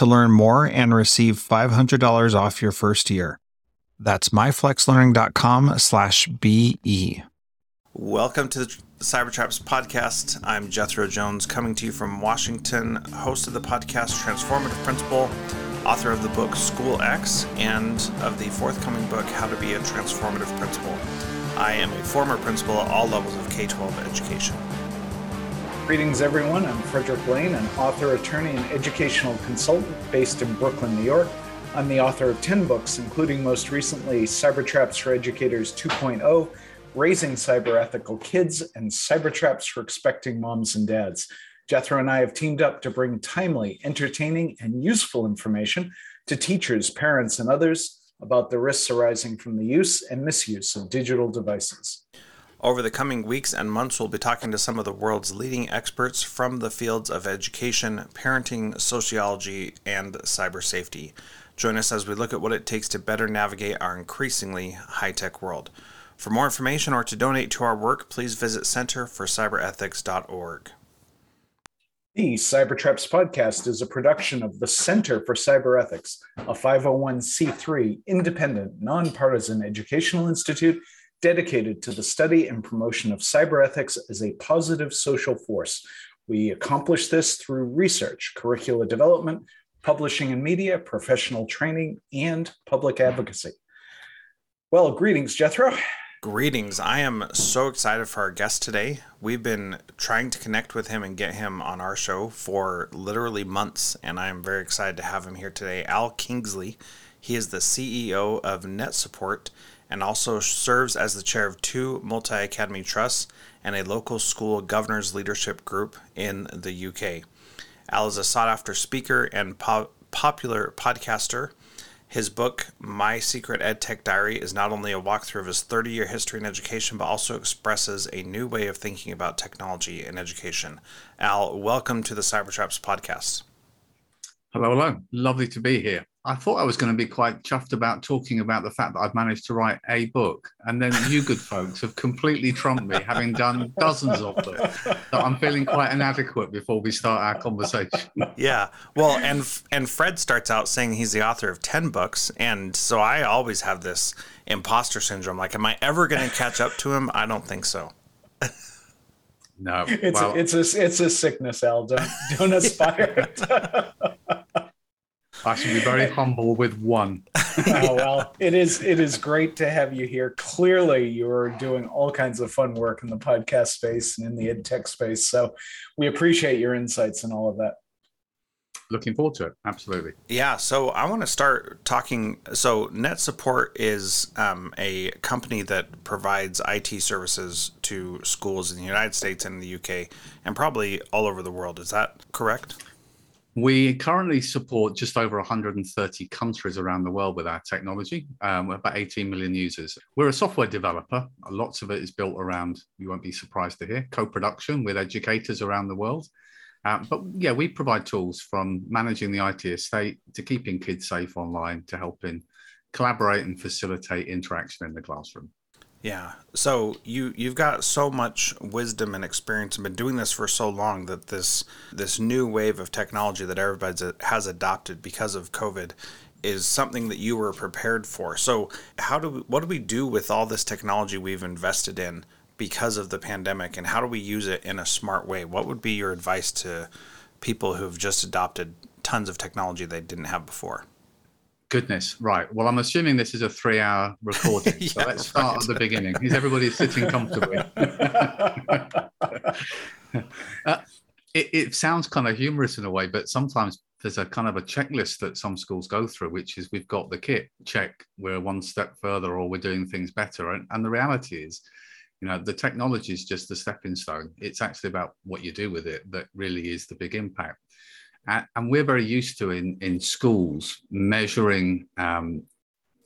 to learn more and receive $500 off your first year. That's myflexlearning.com slash BE. Welcome to the Cybertraps podcast. I'm Jethro Jones coming to you from Washington, host of the podcast Transformative Principal, author of the book School X, and of the forthcoming book How to Be a Transformative Principal. I am a former principal at all levels of K 12 education. Greetings, everyone. I'm Frederick Lane, an author, attorney, and educational consultant based in Brooklyn, New York. I'm the author of 10 books, including most recently Cyber Traps for Educators 2.0, Raising Cyber Ethical Kids, and Cyber Traps for Expecting Moms and Dads. Jethro and I have teamed up to bring timely, entertaining, and useful information to teachers, parents, and others about the risks arising from the use and misuse of digital devices. Over the coming weeks and months, we'll be talking to some of the world's leading experts from the fields of education, parenting, sociology, and cyber safety. Join us as we look at what it takes to better navigate our increasingly high tech world. For more information or to donate to our work, please visit centerforcyberethics.org. The Cybertraps podcast is a production of the Center for Cyber Ethics, a 501c3 independent, nonpartisan educational institute dedicated to the study and promotion of cyber ethics as a positive social force. We accomplish this through research, curricula development, publishing and media, professional training, and public advocacy. Well, greetings, Jethro. Greetings. I am so excited for our guest today. We've been trying to connect with him and get him on our show for literally months, and I am very excited to have him here today. Al Kingsley. He is the CEO of NetSupport and also serves as the chair of two multi academy trusts and a local school governors leadership group in the UK. Al is a sought after speaker and po- popular podcaster. His book, My Secret EdTech Diary, is not only a walkthrough of his 30 year history in education, but also expresses a new way of thinking about technology in education. Al, welcome to the Cybertraps podcast. Hello, hello. Lovely to be here. I thought I was going to be quite chuffed about talking about the fact that I've managed to write a book, and then you good folks have completely trumped me, having done dozens of them. So I'm feeling quite inadequate before we start our conversation. Yeah, well, and and Fred starts out saying he's the author of ten books, and so I always have this imposter syndrome. Like, am I ever going to catch up to him? I don't think so. No, it's well, a, it's a it's a sickness, Al. Don't don't aspire. I should be very humble with one. oh, well, it is it is great to have you here. Clearly, you're doing all kinds of fun work in the podcast space and in the ed tech space. So we appreciate your insights and all of that. Looking forward to it. Absolutely. Yeah. So I want to start talking. So NetSupport is um, a company that provides IT services to schools in the United States and the UK and probably all over the world. Is that correct? We currently support just over 130 countries around the world with our technology. Um, we're about 18 million users. We're a software developer. Lots of it is built around, you won't be surprised to hear, co production with educators around the world. Um, but yeah, we provide tools from managing the IT estate to keeping kids safe online to helping collaborate and facilitate interaction in the classroom. Yeah. So you you've got so much wisdom and experience and been doing this for so long that this this new wave of technology that everybody has adopted because of COVID is something that you were prepared for. So how do we, what do we do with all this technology we've invested in because of the pandemic and how do we use it in a smart way? What would be your advice to people who've just adopted tons of technology they didn't have before? Goodness, right. Well, I'm assuming this is a three hour recording. yeah, so let's start right. at the beginning. Is everybody sitting comfortably? uh, it, it, sounds kind of humorous in a way, but sometimes there's a kind of a checklist that some schools go through, which is we've got the kit, check, we're one step further or we're doing things better. And, and the reality is, you know, the technology is just a stepping stone. It's actually about what you do with it that really is the big impact. And we're very used to in, in schools measuring um,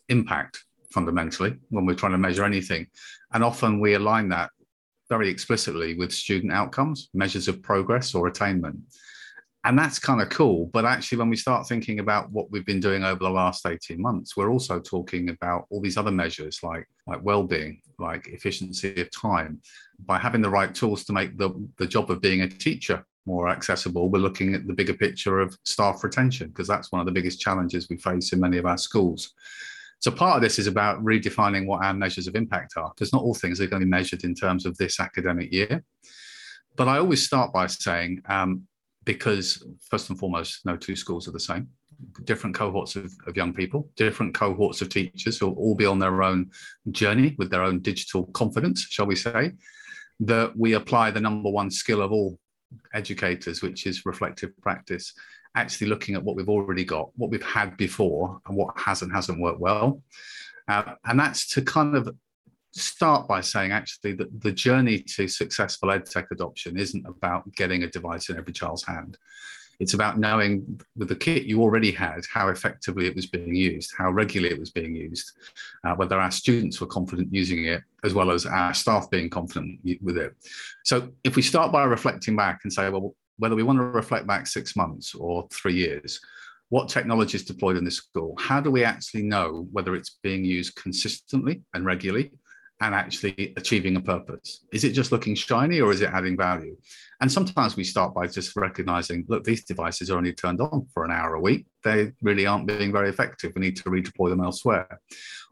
impact fundamentally when we're trying to measure anything. And often we align that very explicitly with student outcomes, measures of progress or attainment. And that's kind of cool. But actually, when we start thinking about what we've been doing over the last 18 months, we're also talking about all these other measures like, like well-being, like efficiency of time. By having the right tools to make the, the job of being a teacher more accessible, we're looking at the bigger picture of staff retention, because that's one of the biggest challenges we face in many of our schools. So part of this is about redefining what our measures of impact are, because not all things are going to be measured in terms of this academic year. But I always start by saying, um, because first and foremost, no two schools are the same. Different cohorts of, of young people, different cohorts of teachers who will all be on their own journey with their own digital confidence, shall we say, that we apply the number one skill of all educators, which is reflective practice, actually looking at what we've already got, what we've had before, and what has and hasn't worked well. Uh, and that's to kind of start by saying actually that the journey to successful edtech adoption isn't about getting a device in every child's hand. It's about knowing with the kit you already had how effectively it was being used, how regularly it was being used, uh, whether our students were confident using it, as well as our staff being confident with it. So if we start by reflecting back and say, well, whether we want to reflect back six months or three years, what technology is deployed in this school? How do we actually know whether it's being used consistently and regularly? And actually achieving a purpose? Is it just looking shiny or is it adding value? And sometimes we start by just recognizing, look, these devices are only turned on for an hour a week. They really aren't being very effective. We need to redeploy them elsewhere.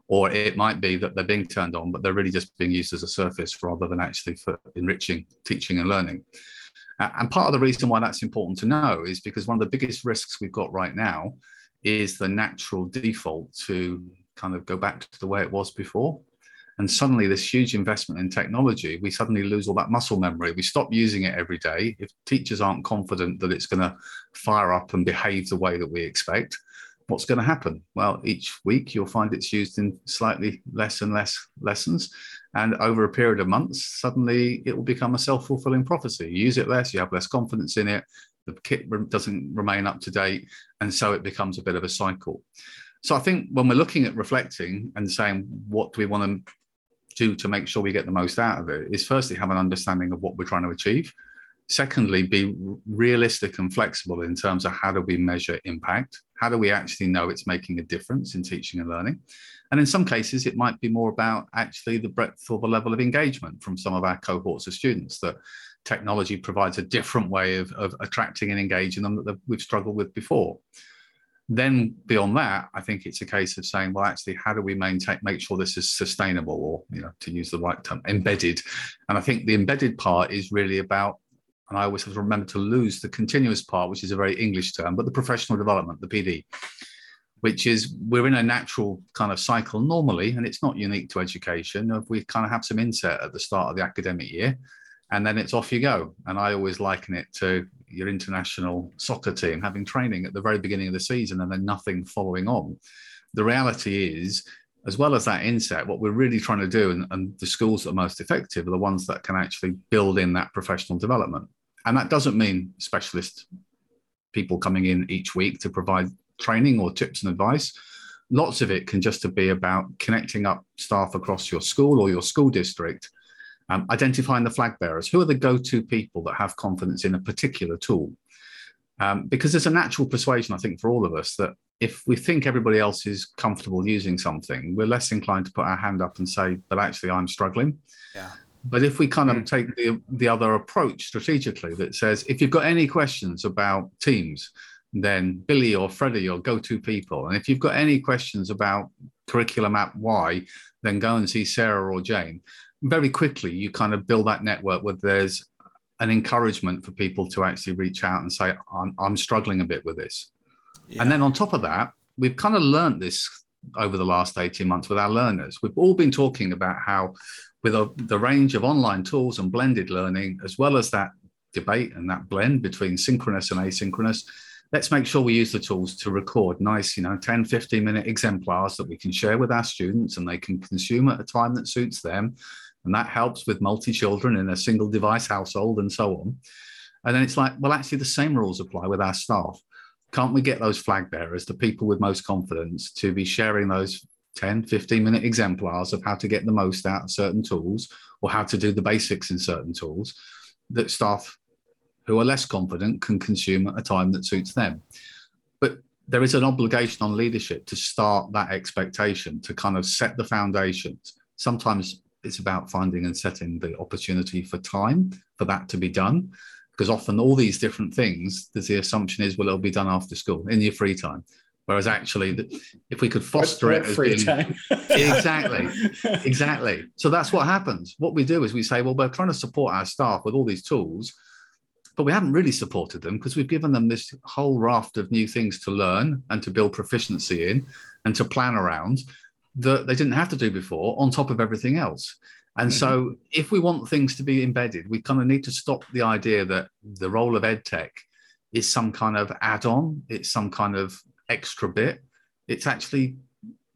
Or it might be that they're being turned on, but they're really just being used as a surface rather than actually for enriching teaching and learning. And part of the reason why that's important to know is because one of the biggest risks we've got right now is the natural default to kind of go back to the way it was before and suddenly this huge investment in technology we suddenly lose all that muscle memory. We stop using it every day. If teachers aren't confident that it's going to fire up and behave the way that we expect what's going to happen? Well each week you'll find it's used in slightly less and less lessons and over a period of months suddenly it will become a self-fulfilling prophecy. You use it less you have less confidence in it the kit doesn't remain up to date and so it becomes a bit of a cycle. So I think when we're looking at reflecting and saying what do we want to do to make sure we get the most out of it is firstly have an understanding of what we're trying to achieve. Secondly, be realistic and flexible in terms of how do we measure impact? How do we actually know it's making a difference in teaching and learning? And in some cases, it might be more about actually the breadth or the level of engagement from some of our cohorts of students that technology provides a different way of, of attracting and engaging them that we've struggled with before. Then beyond that, I think it's a case of saying, well, actually, how do we maintain, make sure this is sustainable, or you know, to use the right term, embedded? And I think the embedded part is really about, and I always have to remember to lose the continuous part, which is a very English term, but the professional development, the PD, which is we're in a natural kind of cycle normally, and it's not unique to education. Of we kind of have some inset at the start of the academic year, and then it's off you go. And I always liken it to your international soccer team having training at the very beginning of the season and then nothing following on. The reality is, as well as that inset, what we're really trying to do, and, and the schools that are most effective are the ones that can actually build in that professional development. And that doesn't mean specialist people coming in each week to provide training or tips and advice. Lots of it can just be about connecting up staff across your school or your school district um, identifying the flag bearers. Who are the go to people that have confidence in a particular tool? Um, because there's a natural persuasion, I think, for all of us that if we think everybody else is comfortable using something, we're less inclined to put our hand up and say, but actually, I'm struggling. Yeah. But if we kind of mm. take the, the other approach strategically that says, if you've got any questions about teams, then Billy or Freddie or go to people. And if you've got any questions about curriculum app Y, then go and see Sarah or Jane. Very quickly, you kind of build that network where there's an encouragement for people to actually reach out and say, I'm, I'm struggling a bit with this. Yeah. And then on top of that, we've kind of learned this over the last 18 months with our learners. We've all been talking about how, with a, the range of online tools and blended learning, as well as that debate and that blend between synchronous and asynchronous, let's make sure we use the tools to record nice, you know, 10, 15 minute exemplars that we can share with our students and they can consume at a time that suits them. And that helps with multi children in a single device household and so on. And then it's like, well, actually, the same rules apply with our staff. Can't we get those flag bearers, the people with most confidence, to be sharing those 10, 15 minute exemplars of how to get the most out of certain tools or how to do the basics in certain tools that staff who are less confident can consume at a time that suits them. But there is an obligation on leadership to start that expectation, to kind of set the foundations. Sometimes it's about finding and setting the opportunity for time for that to be done. Because often all these different things, there's the assumption is, well, it'll be done after school in your free time. Whereas actually, if we could foster what, what it, free being, time. exactly, exactly. So that's what happens. What we do is we say, well, we're trying to support our staff with all these tools, but we haven't really supported them because we've given them this whole raft of new things to learn and to build proficiency in and to plan around that they didn't have to do before on top of everything else. And mm-hmm. so, if we want things to be embedded, we kind of need to stop the idea that the role of ed tech is some kind of add on, it's some kind of extra bit. It's actually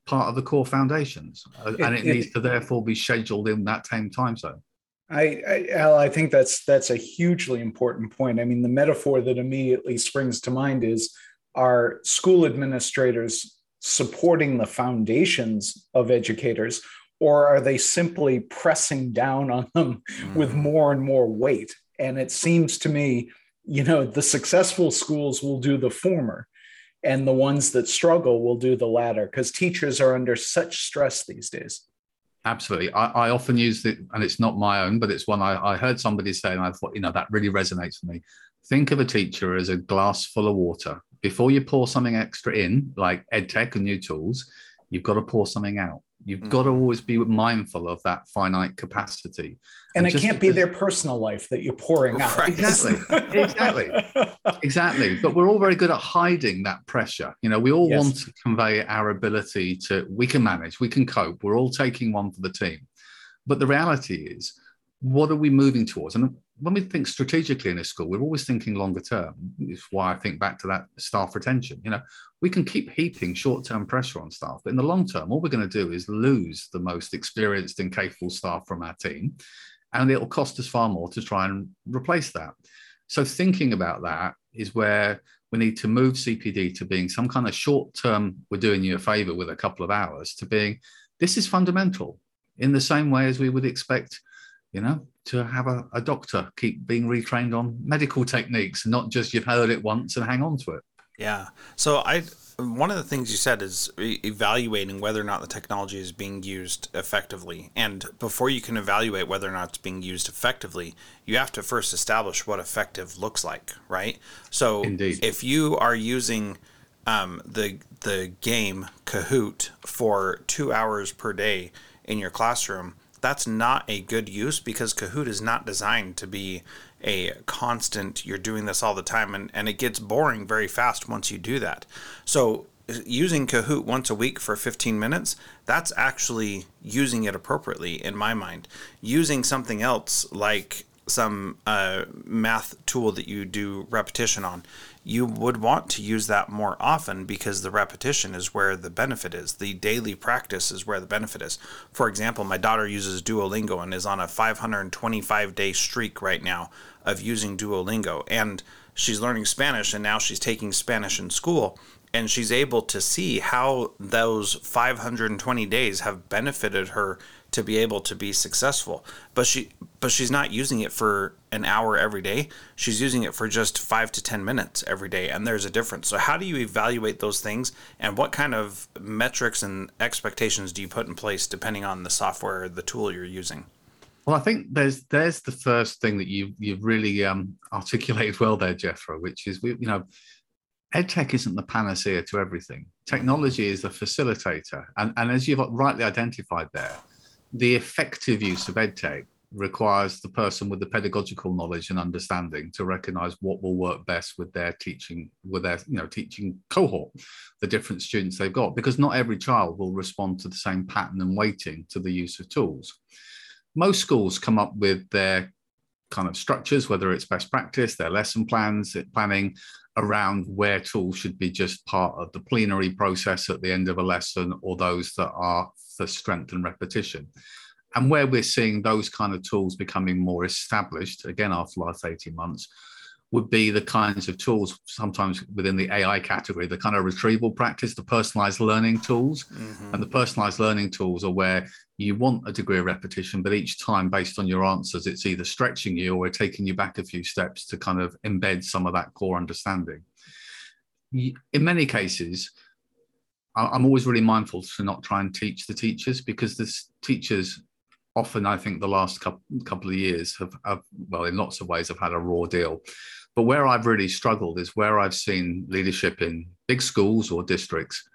part of the core foundations, and it, it needs to therefore be scheduled in that same time zone. I, I, Al, I think that's that's a hugely important point. I mean, the metaphor that immediately springs to mind is our school administrators supporting the foundations of educators, or are they simply pressing down on them mm. with more and more weight? And it seems to me, you know, the successful schools will do the former, and the ones that struggle will do the latter because teachers are under such stress these days. Absolutely. I, I, often use it, and it's not my own, but it's one I, I heard somebody say, and I thought, you know, that really resonates with me. Think of a teacher as a glass full of water. Before you pour something extra in, like EdTech and new tools, you've got to pour something out. You've mm. got to always be mindful of that finite capacity. And, and it can't be their personal life that you're pouring out. Right. Exactly. exactly. exactly. But we're all very good at hiding that pressure. You know, we all yes. want to convey our ability to, we can manage, we can cope. We're all taking one for the team. But the reality is, what are we moving towards? And when we think strategically in a school, we're always thinking longer term. It's why I think back to that staff retention. You know, we can keep heaping short-term pressure on staff, but in the long term, all we're going to do is lose the most experienced and capable staff from our team, and it'll cost us far more to try and replace that. So thinking about that is where we need to move CPD to being some kind of short-term, we're doing you a favor with a couple of hours, to being this is fundamental in the same way as we would expect you know, to have a, a doctor keep being retrained on medical techniques, not just you've heard it once and hang on to it. Yeah. So I one of the things you said is evaluating whether or not the technology is being used effectively. And before you can evaluate whether or not it's being used effectively, you have to first establish what effective looks like, right? So Indeed. if you are using um, the the game Kahoot for two hours per day in your classroom, that's not a good use because Kahoot is not designed to be a constant, you're doing this all the time, and, and it gets boring very fast once you do that. So, using Kahoot once a week for 15 minutes, that's actually using it appropriately in my mind. Using something else like some uh, math tool that you do repetition on, you would want to use that more often because the repetition is where the benefit is. The daily practice is where the benefit is. For example, my daughter uses Duolingo and is on a 525 day streak right now of using Duolingo. And she's learning Spanish and now she's taking Spanish in school. And she's able to see how those 520 days have benefited her to be able to be successful. But she but she's not using it for an hour every day. She's using it for just 5 to 10 minutes every day and there's a difference. So how do you evaluate those things and what kind of metrics and expectations do you put in place depending on the software or the tool you're using? Well, I think there's there's the first thing that you you've really um, articulated well there, Jethro, which is we, you know EdTech isn't the panacea to everything. Technology is the facilitator. And, and as you've rightly identified there, the effective use of EdTech requires the person with the pedagogical knowledge and understanding to recognize what will work best with their teaching with their you know teaching cohort the different students they've got because not every child will respond to the same pattern and weighting to the use of tools. Most schools come up with their kind of structures whether it's best practice their lesson plans planning around where tools should be just part of the plenary process at the end of a lesson or those that are for strength and repetition. And where we're seeing those kind of tools becoming more established, again, after the last 18 months, would be the kinds of tools, sometimes within the AI category, the kind of retrieval practice, the personalized learning tools. Mm-hmm. And the personalized learning tools are where you want a degree of repetition, but each time, based on your answers, it's either stretching you or taking you back a few steps to kind of embed some of that core understanding. In many cases, I'm always really mindful to not try and teach the teachers because the teachers often, I think, the last couple, of years have, have, well, in lots of ways, have had a raw deal. But where I've really struggled is where I've seen leadership in big schools or districts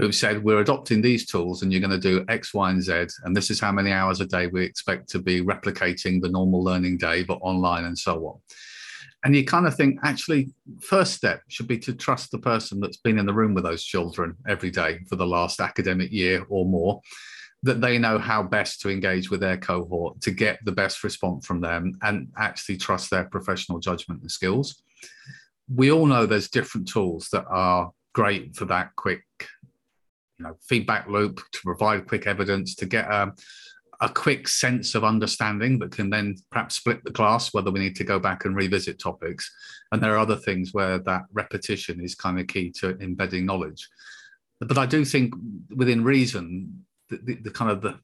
who've said we're adopting these tools and you're going to do X, Y, and Z, and this is how many hours a day we expect to be replicating the normal learning day, but online and so on. And you kind of think, actually, first step should be to trust the person that's been in the room with those children every day for the last academic year or more, that they know how best to engage with their cohort to get the best response from them and actually trust their professional judgment and skills. We all know there's different tools that are great for that quick know, feedback loop to provide quick evidence to get a, a quick sense of understanding that can then perhaps split the class whether we need to go back and revisit topics. And there are other things where that repetition is kind of key to embedding knowledge. But i do think within reason the, the, the kind of the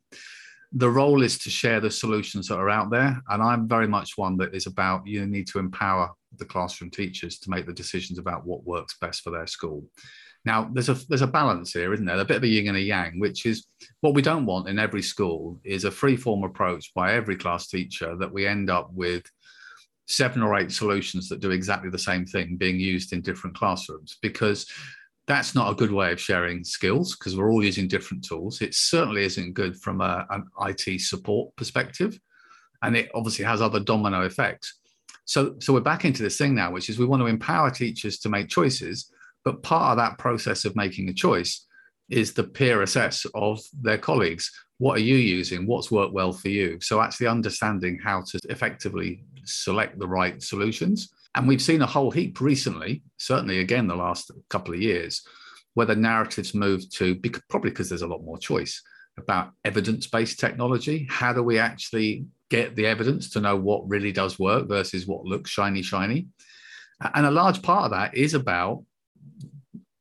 the role is to share the solutions that are out there. And i'm very much one that is about you need to empower the classroom teachers to make the decisions about what works best for their school now, there's a there's a balance here, isn't there? A bit of a yin and a yang, which is what we don't want in every school is a free form approach by every class teacher that we end up with seven or eight solutions that do exactly the same thing being used in different classrooms because that's not a good way of sharing skills because we're all using different tools. It certainly isn't good from a, an IT support perspective, and it obviously has other domino effects. So, so we're back into this thing now, which is we want to empower teachers to make choices but part of that process of making a choice is the peer assess of their colleagues. What are you using? What's worked well for you? So, actually understanding how to effectively select the right solutions. And we've seen a whole heap recently, certainly again the last couple of years, where the narratives move to probably because there's a lot more choice about evidence based technology. How do we actually get the evidence to know what really does work versus what looks shiny, shiny? And a large part of that is about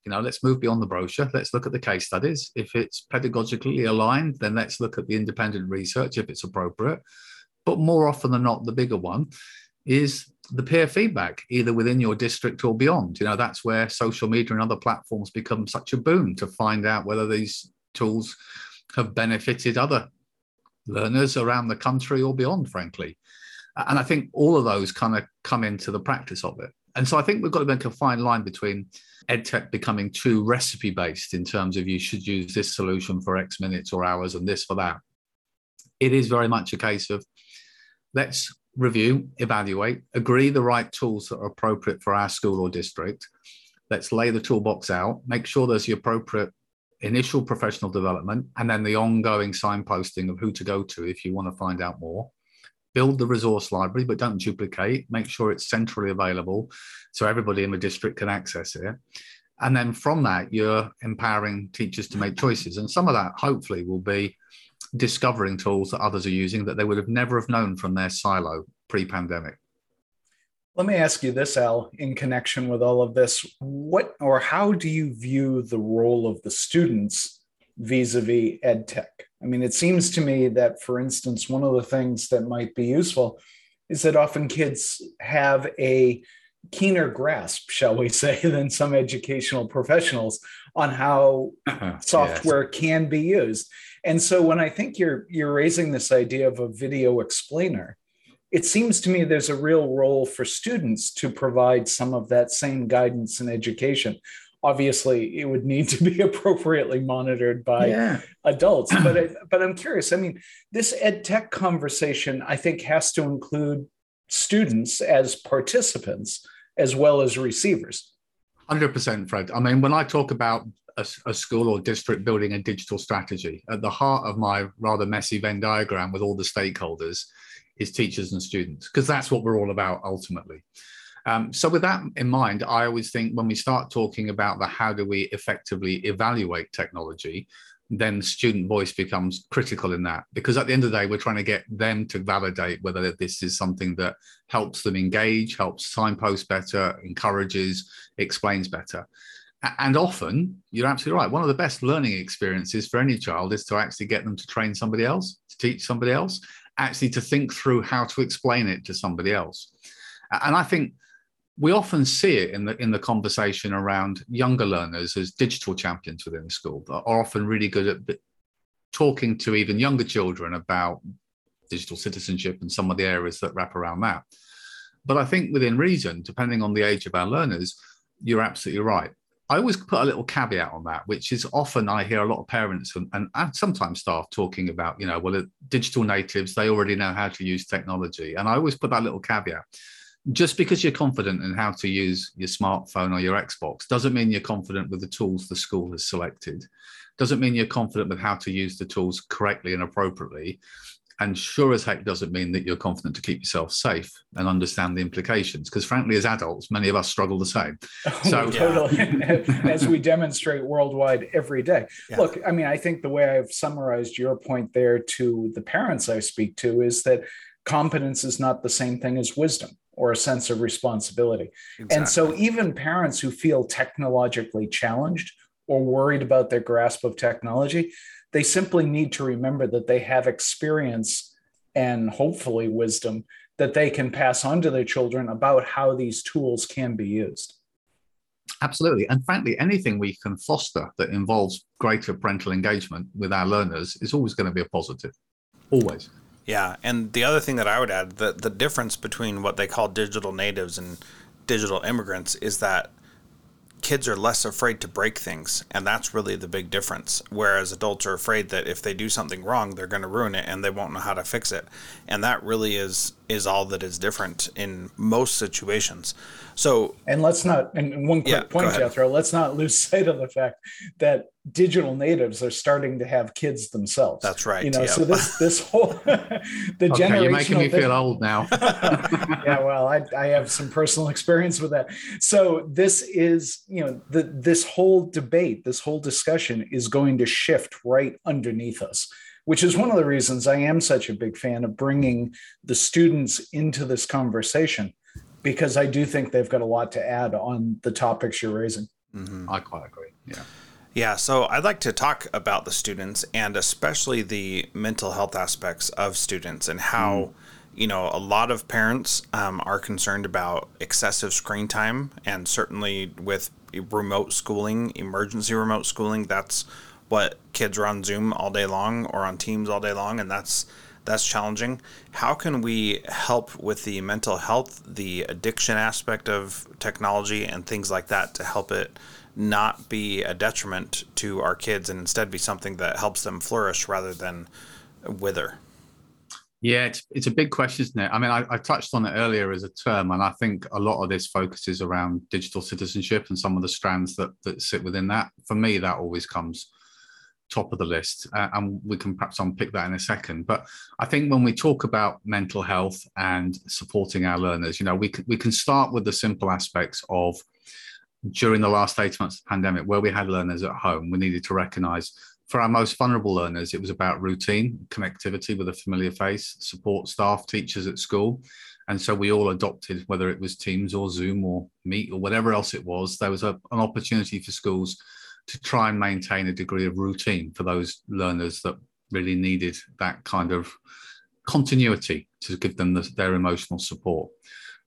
you know let's move beyond the brochure. Let's look at the case studies. If it's pedagogically aligned then let's look at the independent research if it's appropriate. But more often than not the bigger one is the peer feedback either within your district or beyond. You know that's where social media and other platforms become such a boon to find out whether these tools have benefited other learners around the country or beyond frankly. And i think all of those kind of come into the practice of it and so I think we've got to make a fine line between edtech becoming too recipe based in terms of you should use this solution for X minutes or hours and this for that. It is very much a case of let's review, evaluate, agree the right tools that are appropriate for our school or district. Let's lay the toolbox out, make sure there's the appropriate initial professional development and then the ongoing signposting of who to go to if you want to find out more build the resource library, but don't duplicate. Make sure it's centrally available so everybody in the district can access it. And then from that, you're empowering teachers to make choices. And some of that, hopefully, will be discovering tools that others are using that they would have never have known from their silo pre-pandemic. Let me ask you this, Al, in connection with all of this. What or how do you view the role of the students vis-a-vis ed tech? I mean, it seems to me that, for instance, one of the things that might be useful is that often kids have a keener grasp, shall we say, than some educational professionals on how uh-huh. software yes. can be used. And so when I think you're you're raising this idea of a video explainer, it seems to me there's a real role for students to provide some of that same guidance and education. Obviously, it would need to be appropriately monitored by yeah. adults. But I, but I'm curious. I mean, this ed tech conversation I think has to include students as participants as well as receivers. 100%, Fred. I mean, when I talk about a, a, school or district building a digital strategy, at the heart of my rather messy Venn diagram with all the stakeholders is teachers and students, because that's what we're all about ultimately. Um, so, with that in mind, I always think when we start talking about the how do we effectively evaluate technology, then student voice becomes critical in that. Because at the end of the day we're trying to get them to validate whether this is something that helps them engage helps signpost better encourages explains better. And often you're absolutely right one of the best learning experiences for any child is to actually get them to train somebody else to teach somebody else actually to think through how to explain it to somebody else. And i think we often see it in the in the conversation around younger learners as digital champions within the school that are often really good at talking to even younger children about digital citizenship and some of the areas that wrap around that. But I think within reason, depending on the age of our learners, you're absolutely right. I always put a little caveat on that, which is often I hear a lot of parents and, and, and sometimes staff talking about, you know, well, uh, digital natives, they already know how to use technology. And I always put that little caveat just because you're confident in how to use your smartphone or your Xbox doesn't mean you're confident with the tools the school has selected. Doesn't mean you're confident with how to use the tools correctly and appropriately. And sure as heck doesn't mean that you're confident to keep yourself safe and understand the implications. Because frankly, as adults, many of us struggle the same. Oh, so totally, as we demonstrate worldwide every day. Yeah. Look, I mean, I think the way I've summarized your point there to the parents I speak to is that competence is not the same thing as wisdom or a sense of responsibility. Exactly. And so, even parents who feel technologically challenged or worried about their grasp of technology, they simply need to remember that they have experience and hopefully wisdom that they can pass on to their children about how these tools can be used. Absolutely. And frankly, anything we can foster that involves greater parental engagement with our learners is always going to be a positive. Always. Yeah, and the other thing that I would add, the the difference between what they call digital natives and digital immigrants is that kids are less afraid to break things and that's really the big difference. Whereas adults are afraid that if they do something wrong they're going to ruin it and they won't know how to fix it. And that really is is all that is different in most situations so and let's not and one quick yeah, point jethro let's not lose sight of the fact that digital natives are starting to have kids themselves. That's right. You know, yep. so this this whole the okay, You're making me thing, feel old now. yeah, well, I, I have some personal experience with that. So this is, you know, the this whole debate, this whole discussion is going to shift right underneath us. Which is one of the reasons I am such a big fan of bringing the students into this conversation, because I do think they've got a lot to add on the topics you're raising. Mm-hmm. I quite agree. Yeah. Yeah, so I'd like to talk about the students and especially the mental health aspects of students and how, mm. you know, a lot of parents um, are concerned about excessive screen time. And certainly with remote schooling, emergency remote schooling, that's what kids are on Zoom all day long or on Teams all day long. And that's that's challenging. How can we help with the mental health, the addiction aspect of technology, and things like that to help it not be a detriment to our kids and instead be something that helps them flourish rather than wither? Yeah, it's, it's a big question, isn't it? I mean, I, I, touched on it earlier as a term, and I think a lot of this focuses around digital citizenship and some of the strands that, that sit within that. For me, that always comes top of the list, uh, and we can perhaps unpick that in a second. But I think when we talk about mental health and supporting our learners, you know, we can, we can start with the simple aspects of during the last eight months of the pandemic, where we had learners at home, we needed to recognize for our most vulnerable learners, it was about routine, connectivity with a familiar face, support staff, teachers at school. And so we all adopted, whether it was Teams or Zoom or Meet or whatever else it was, there was a, an opportunity for schools to try and maintain a degree of routine for those learners that really needed that kind of continuity to give them the, their emotional support.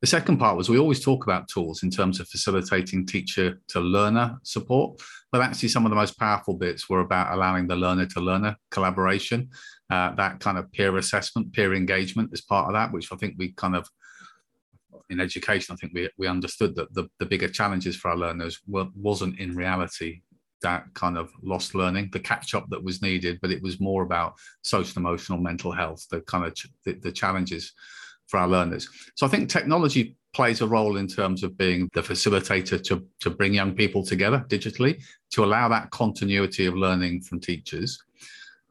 The second part was we always talk about tools in terms of facilitating teacher to learner support, but actually some of the most powerful bits were about allowing the learner to learner collaboration, uh, that kind of peer assessment, peer engagement is part of that, which I think we kind of in education, I think we, we understood that the, the bigger challenges for our learners were, wasn't in reality that kind of lost learning, the catch up that was needed, but it was more about social, emotional, mental health, the kind of ch- the, the challenges for our learners. So I think technology plays a role in terms of being the facilitator to, to bring young people together digitally, to allow that continuity of learning from teachers.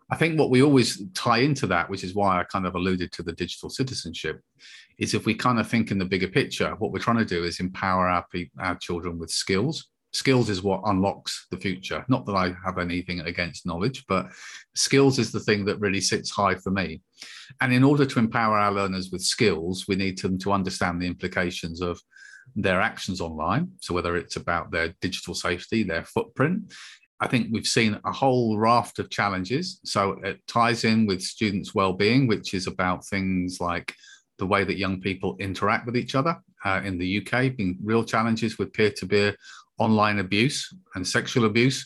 I think what we always tie into that, which is why I kind of alluded to the digital citizenship, is if we kind of think in the bigger picture, what we're trying to do is empower our, our children with skills skills is what unlocks the future. Not that I have anything against knowledge, but skills is the thing that really sits high for me. And in order to empower our learners with skills, we need them to understand the implications of their actions online. So, whether it's about their digital safety, their footprint, I think we've seen a whole raft of challenges. So, it ties in with students' well-being, which is about things like the way that young people interact with each other. Uh, in the UK, being real challenges with peer-to-peer online abuse and sexual abuse.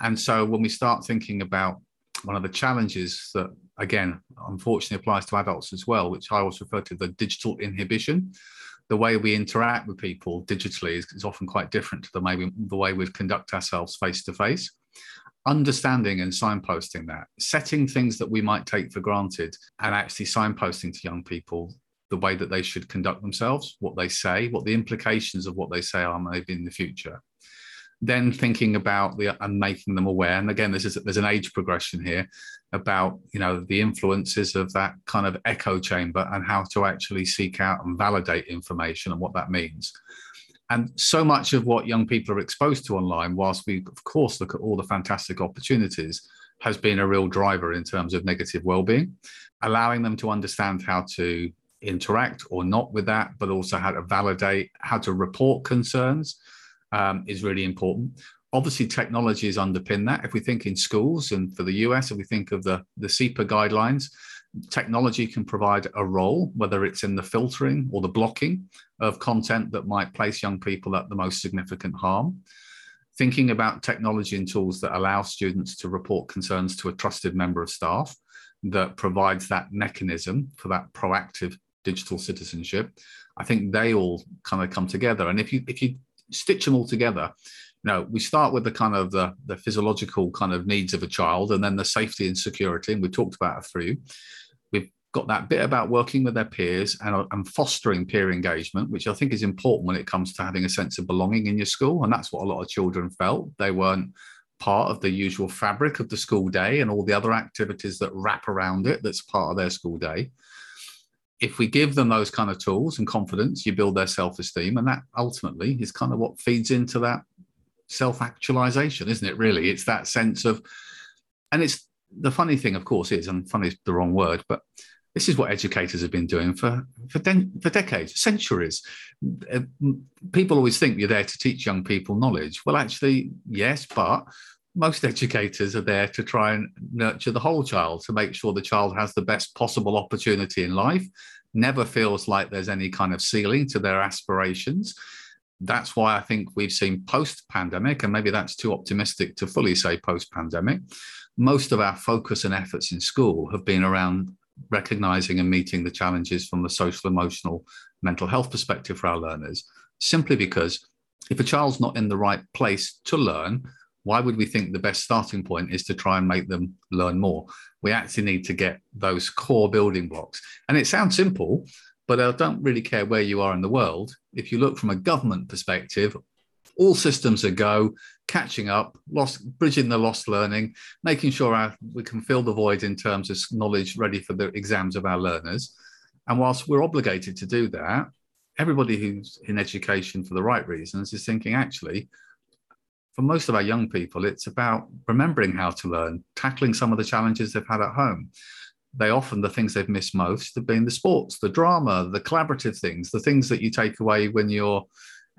And so when we start thinking about one of the challenges that, again, unfortunately applies to adults as well, which I always refer to the digital inhibition. The way we interact with people digitally is, is often quite different to the, maybe the way we conduct ourselves face to face. Understanding and signposting that, setting things that we might take for granted, and actually signposting to young people the way that they should conduct themselves, what they say, what the implications of what they say are maybe in the future then thinking about the and making them aware and again this is there's an age progression here about you know the influences of that kind of echo chamber and how to actually seek out and validate information and what that means. And so much of what young people are exposed to online whilst we of course look at all the fantastic opportunities has been a real driver in terms of negative well-being allowing them to understand how to interact or not with that but also how to validate how to report concerns um, is really important. Obviously, technology is underpin that. If we think in schools and for the US, if we think of the, the CIPA guidelines, technology can provide a role, whether it's in the filtering or the blocking of content that might place young people at the most significant harm. Thinking about technology and tools that allow students to report concerns to a trusted member of staff that provides that mechanism for that proactive digital citizenship. I think they all kind of come together. And if you if you stitch them all together. You know we start with the kind of the, the physiological kind of needs of a child and then the safety and security and we talked about it through we've got that bit about working with their peers and, and fostering peer engagement which i think is important when it comes to having a sense of belonging in your school and that's what a lot of children felt. They weren't part of the usual fabric of the school day and all the other activities that wrap around it that's part of their school day if we give them those kind of tools and confidence, you build their self esteem. And that ultimately is kind of what feeds into that self actualization, isn't it? Really, it's that sense of, and it's the funny thing, of course, is, and funny is the wrong word, but this is what educators have been doing for for, de- for decades, centuries. Uh, people always think you're there to teach young people knowledge. Well, actually, yes, but most educators are there to try and nurture the whole child to make sure the child has the best possible opportunity in life, never feels like there's any kind of ceiling to their aspirations. That's why I think we've seen post pandemic, and maybe that's too optimistic to fully say post pandemic. Most of our focus and efforts in school have been around recognizing and meeting the challenges from the social, emotional, mental health perspective for our learners, simply because if a child's not in the right place to learn, why would we think the best starting point is to try and make them learn more? We actually need to get those core building blocks. And it sounds simple, but I don't really care where you are in the world. If you look from a government perspective, all systems are go, catching up, lost, bridging the lost learning, making sure our, we can fill the void in terms of knowledge ready for the exams of our learners. And whilst we're obligated to do that, everybody who's in education for the right reasons is thinking, actually, for most of our young people, it's about remembering how to learn, tackling some of the challenges they've had at home. They often, the things they've missed most have been the sports, the drama, the collaborative things, the things that you take away when you're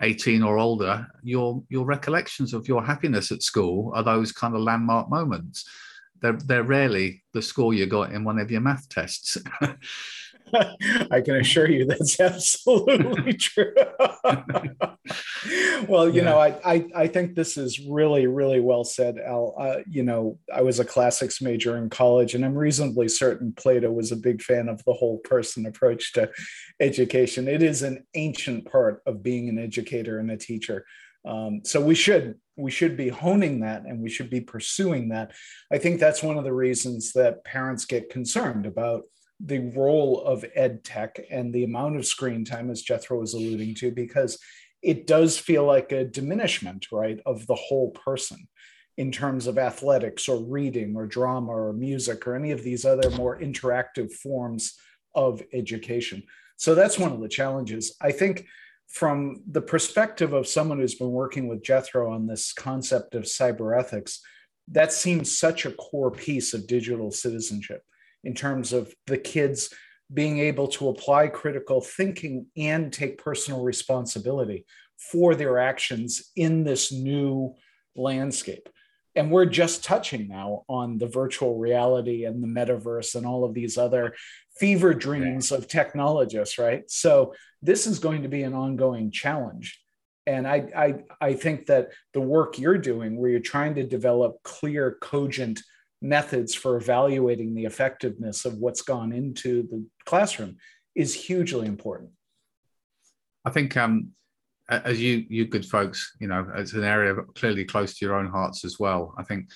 18 or older. Your, your recollections of your happiness at school are those kind of landmark moments. they're, they're rarely the score you got in one of your math tests. I can assure you that's absolutely true. well, you yeah. know, I, I, I think this is really really well said, Al. Uh, you know, I was a classics major in college, and I'm reasonably certain Plato was a big fan of the whole person approach to education. It is an ancient part of being an educator and a teacher. Um, so we should we should be honing that and we should be pursuing that. I think that's one of the reasons that parents get concerned about the role of ed tech and the amount of screen time, as Jethro was alluding to, because it does feel like a diminishment, right, of the whole person in terms of athletics or reading or drama or music or any of these other more interactive forms of education. So that's one of the challenges. I think from the perspective of someone who's been working with Jethro on this concept of cyber ethics, that seems such a core piece of digital citizenship in terms of the kids being able to apply critical thinking and take personal responsibility for their actions in this new landscape. And we're just touching now on the virtual reality and the metaverse and all of these other fever dreams of technologists, right? So this is going to be an ongoing challenge. And I, I, I think that the work you're doing, where you're trying to develop clear, cogent methods for evaluating the effectiveness of what's gone into the classroom is hugely important. I think, um, as you you good folks, you know, it's an area clearly close to your own hearts as well. I think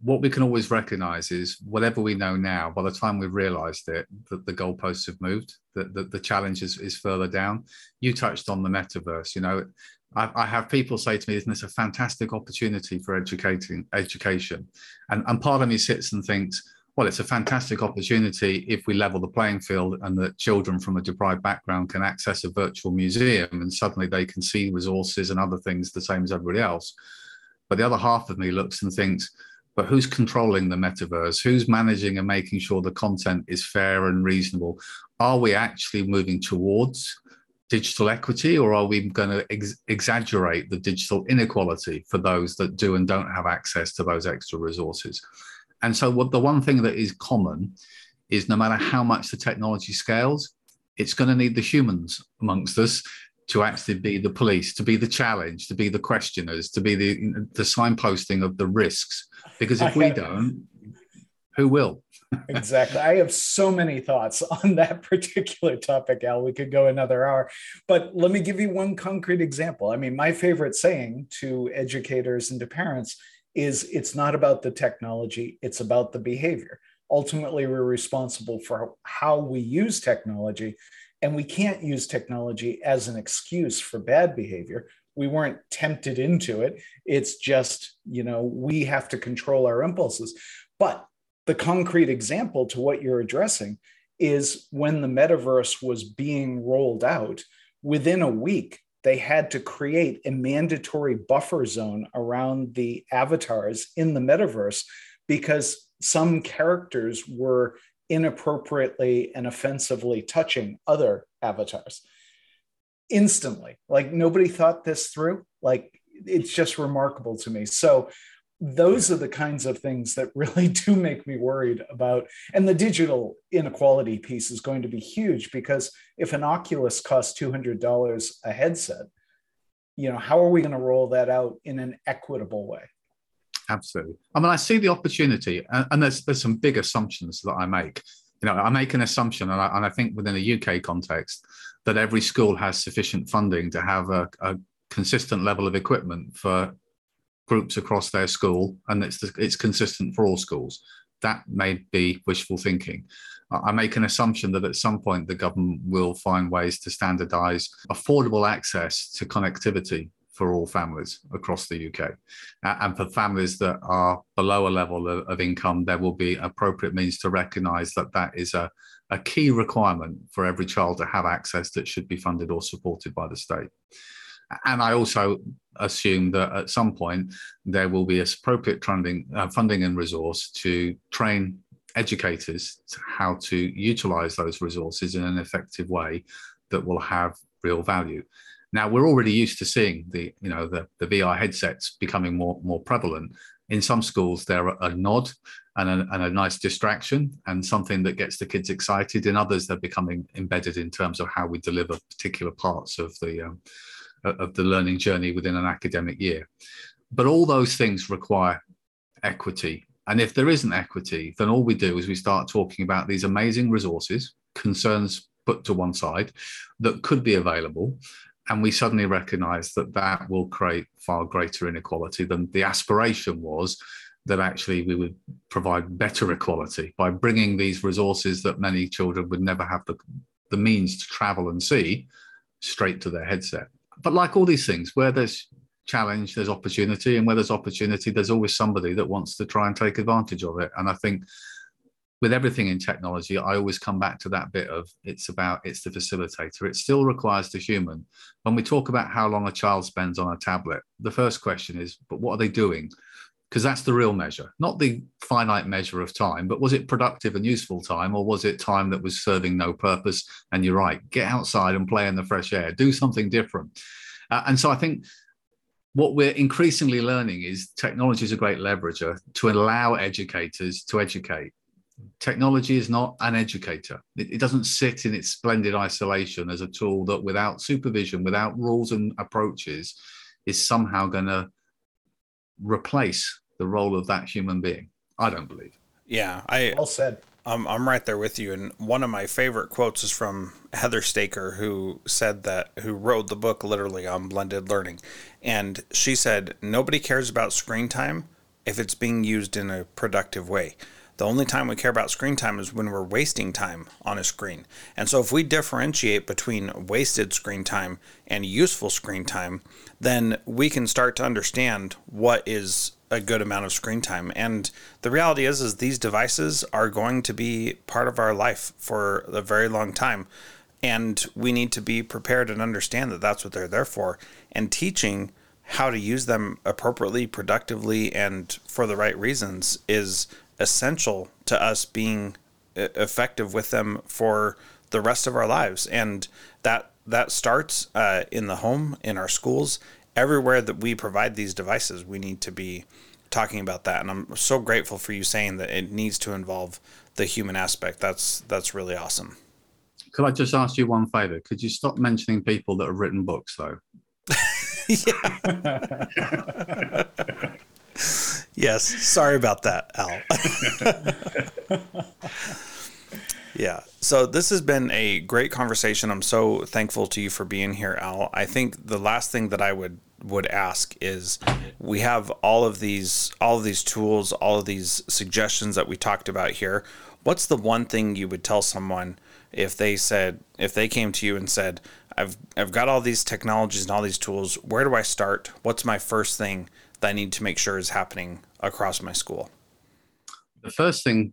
what we can always recognize is whatever we know now, by the time we've realized it, that the goalposts have moved, that the, the challenge is, is further down. You touched on the metaverse, you know, I, I, have people say to me, isn't this a fantastic opportunity for educating education? And, and part of me sits and thinks, well, it's a fantastic opportunity if we level the playing field and that children from a deprived background can access a virtual museum and suddenly they can see resources and other things the same as everybody else. But the other half of me looks and thinks, but who's controlling the metaverse? Who's managing and making sure the content is fair and reasonable? Are we actually moving towards digital equity, or are we going to ex- exaggerate the digital inequality for those that do and don't have access to those extra resources? And so, what the one thing that is common is no matter how much the technology scales, it's going to need the humans amongst us to actually be the police, to be the challenge, to be the questioners, to be the the signposting of the risks. Because if we don't, who will? Exactly. I have so many thoughts on that particular topic, Al. We could go another hour. But let me give you one concrete example. I mean, my favorite saying to educators and to parents is it's not about the technology, it's about the behavior. Ultimately, we're responsible for how we use technology, and we can't use technology as an excuse for bad behavior. We weren't tempted into it. It's just, you know, we have to control our impulses. But the concrete example to what you're addressing is when the metaverse was being rolled out, within a week, they had to create a mandatory buffer zone around the avatars in the metaverse because some characters were inappropriately and offensively touching other avatars instantly. Like nobody thought this through. Like it's just remarkable to me. So those are the kinds of things that really do make me worried about and the digital inequality piece is going to be huge because if an oculus costs $200 a headset you know how are we going to roll that out in an equitable way? Absolutely. I mean i see the opportunity and, there's there's some big assumptions that i make. You know i make an assumption and i, and I think within a uk context that every school has sufficient funding to have a, a consistent level of equipment for groups across their school and it's it's consistent for all schools that may be wishful thinking i make an assumption that at some point the government will find ways to standardize affordable access to connectivity for all families across the UK. and for families that are below a level of, of, income, there will be appropriate means to recognise that that is a, a key requirement for every child to have access that should be funded or supported by the state. And I also assume that at some point there will be appropriate funding, uh, funding and resource to train educators to how to utilize those resources in an effective way that will have real value. Now we're already used to seeing the you know the, the VR headsets becoming more more prevalent. in some schools, they're a nod and a, and a, nice distraction and something that gets the kids excited. In others, they're becoming embedded in terms of how we deliver particular parts of the um, of the learning journey within an academic year. But all those things require equity. And if there isn't equity, then all we do is we start talking about these amazing resources, concerns put to one side, that could be available and we suddenly recognize that that will create far greater inequality than the aspiration was that actually we would provide better equality by bringing these resources that many children would never have the, the means to travel and see straight to their headset. But like all these things, where there's challenge, there's opportunity, and where there's opportunity, there's always somebody that wants to try and take advantage of it. And I think with everything in technology, I always come back to that bit of it's about it's the facilitator. It still requires the human. When we talk about how long a child spends on a tablet, the first question is, but what are they doing? Because that's the real measure, not the finite measure of time, but was it productive and useful time, or was it time that was serving no purpose? And you're right, get outside and play in the fresh air, do something different. Uh, and so I think what we're increasingly learning is technology is a great leverager to allow educators to educate technology is not an educator. It, it, doesn't sit in its splendid isolation as a tool that, without supervision, without rules and approaches, is somehow going to replace the role of that human being. I don't believe. Yeah, I well said. I'm I'm right there with you. And one of my favorite quotes is from Heather Staker, who said that, who wrote the book literally on blended learning, and she said nobody cares about screen time if it's being used in a productive way. The only time we care about screen time is when we're wasting time on a screen. And so if we differentiate between wasted screen time and useful screen time, then we can start to understand what is a good amount of screen time. And the reality is is these devices are going to be part of our life for a very long time. And we need to be prepared and understand that that's what they're there for. And teaching how to use them appropriately, productively, and for the right reasons is essential to us being effective with them for the rest of our lives. And that that starts uh, in the home, in our schools, everywhere that we provide these devices. We need to be talking about that. And I'm so grateful for you saying that it needs to involve the human aspect. That's that's really awesome. Could I just ask you one favor? Could you stop mentioning people that have written books, though? yeah. yes. Sorry about that, Al. yeah. So this has been a great conversation. I'm so thankful to you for being here, Al. I think the last thing that I would would ask is we have all of these all of these tools, all of these suggestions that we talked about here. What's the one thing you would tell someone if they said if they came to you and said, I've I've got all these technologies and all these tools, where do I start? What's my first thing that I need to make sure is happening across my school? The first thing,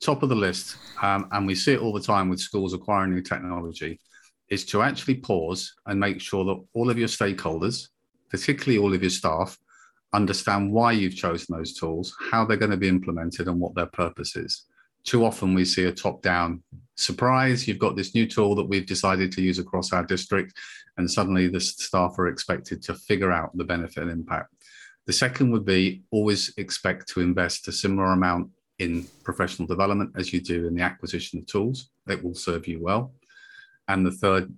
top of the list, um, and we see it all the time with schools acquiring new technology, is to actually pause and make sure that all of your stakeholders, particularly all of your staff, understand why you've chosen those tools, how they're going to be implemented, and what their purpose is. Too often we see a top down surprise, you've got this new tool that we've decided to use across our district, and suddenly the staff are expected to figure out the benefit and impact. The second would be always expect to invest a similar amount in professional development as you do in the acquisition of tools. It will serve you well. And the third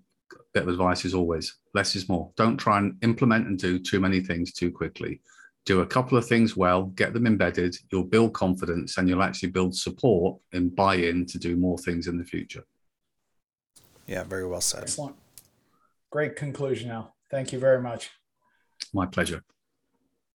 bit of advice is always less is more. Don't try and implement and do too many things too quickly. Do a couple of things well, get them embedded, you'll build confidence and you'll actually build support and buy in to do more things in the future. Yeah, very well said. Excellent. Great conclusion, Al. Thank you very much. My pleasure.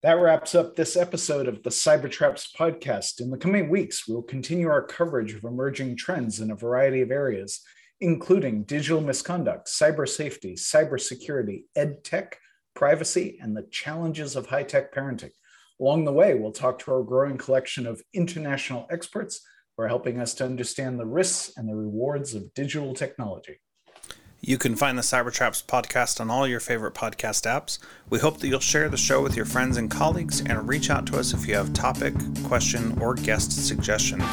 That wraps up this episode of the Cybertraps podcast. In the coming weeks, we'll continue our coverage of emerging trends in a variety of areas, including digital misconduct, cyber safety, cybersecurity, ed tech, privacy, and the challenges of high tech parenting. Along the way, we'll talk to our growing collection of international experts who are helping us to understand the risks and the rewards of digital technology. You can find the Cybertraps podcast on all your favorite podcast apps. We hope that you'll share the show with your friends and colleagues and reach out to us if you have topic, question, or guest suggestions.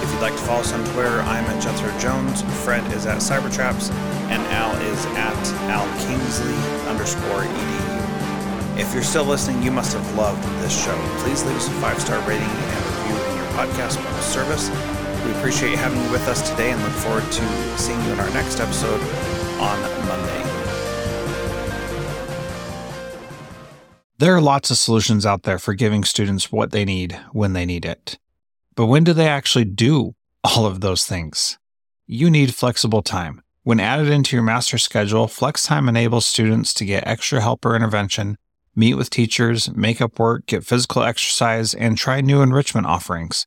If you'd like to follow us on Twitter, I'm at Jethro Jones, Fred is at Cybertraps, and Al is at Al Kingsley underscore edu. If you're still listening, you must have loved this show. Please leave us a five star rating and review in your podcast service. We appreciate you having you with us today and look forward to seeing you in our next episode on Monday. There are lots of solutions out there for giving students what they need when they need it. But when do they actually do all of those things? You need flexible time. When added into your master schedule, Flex Time enables students to get extra help or intervention, meet with teachers, make up work, get physical exercise, and try new enrichment offerings.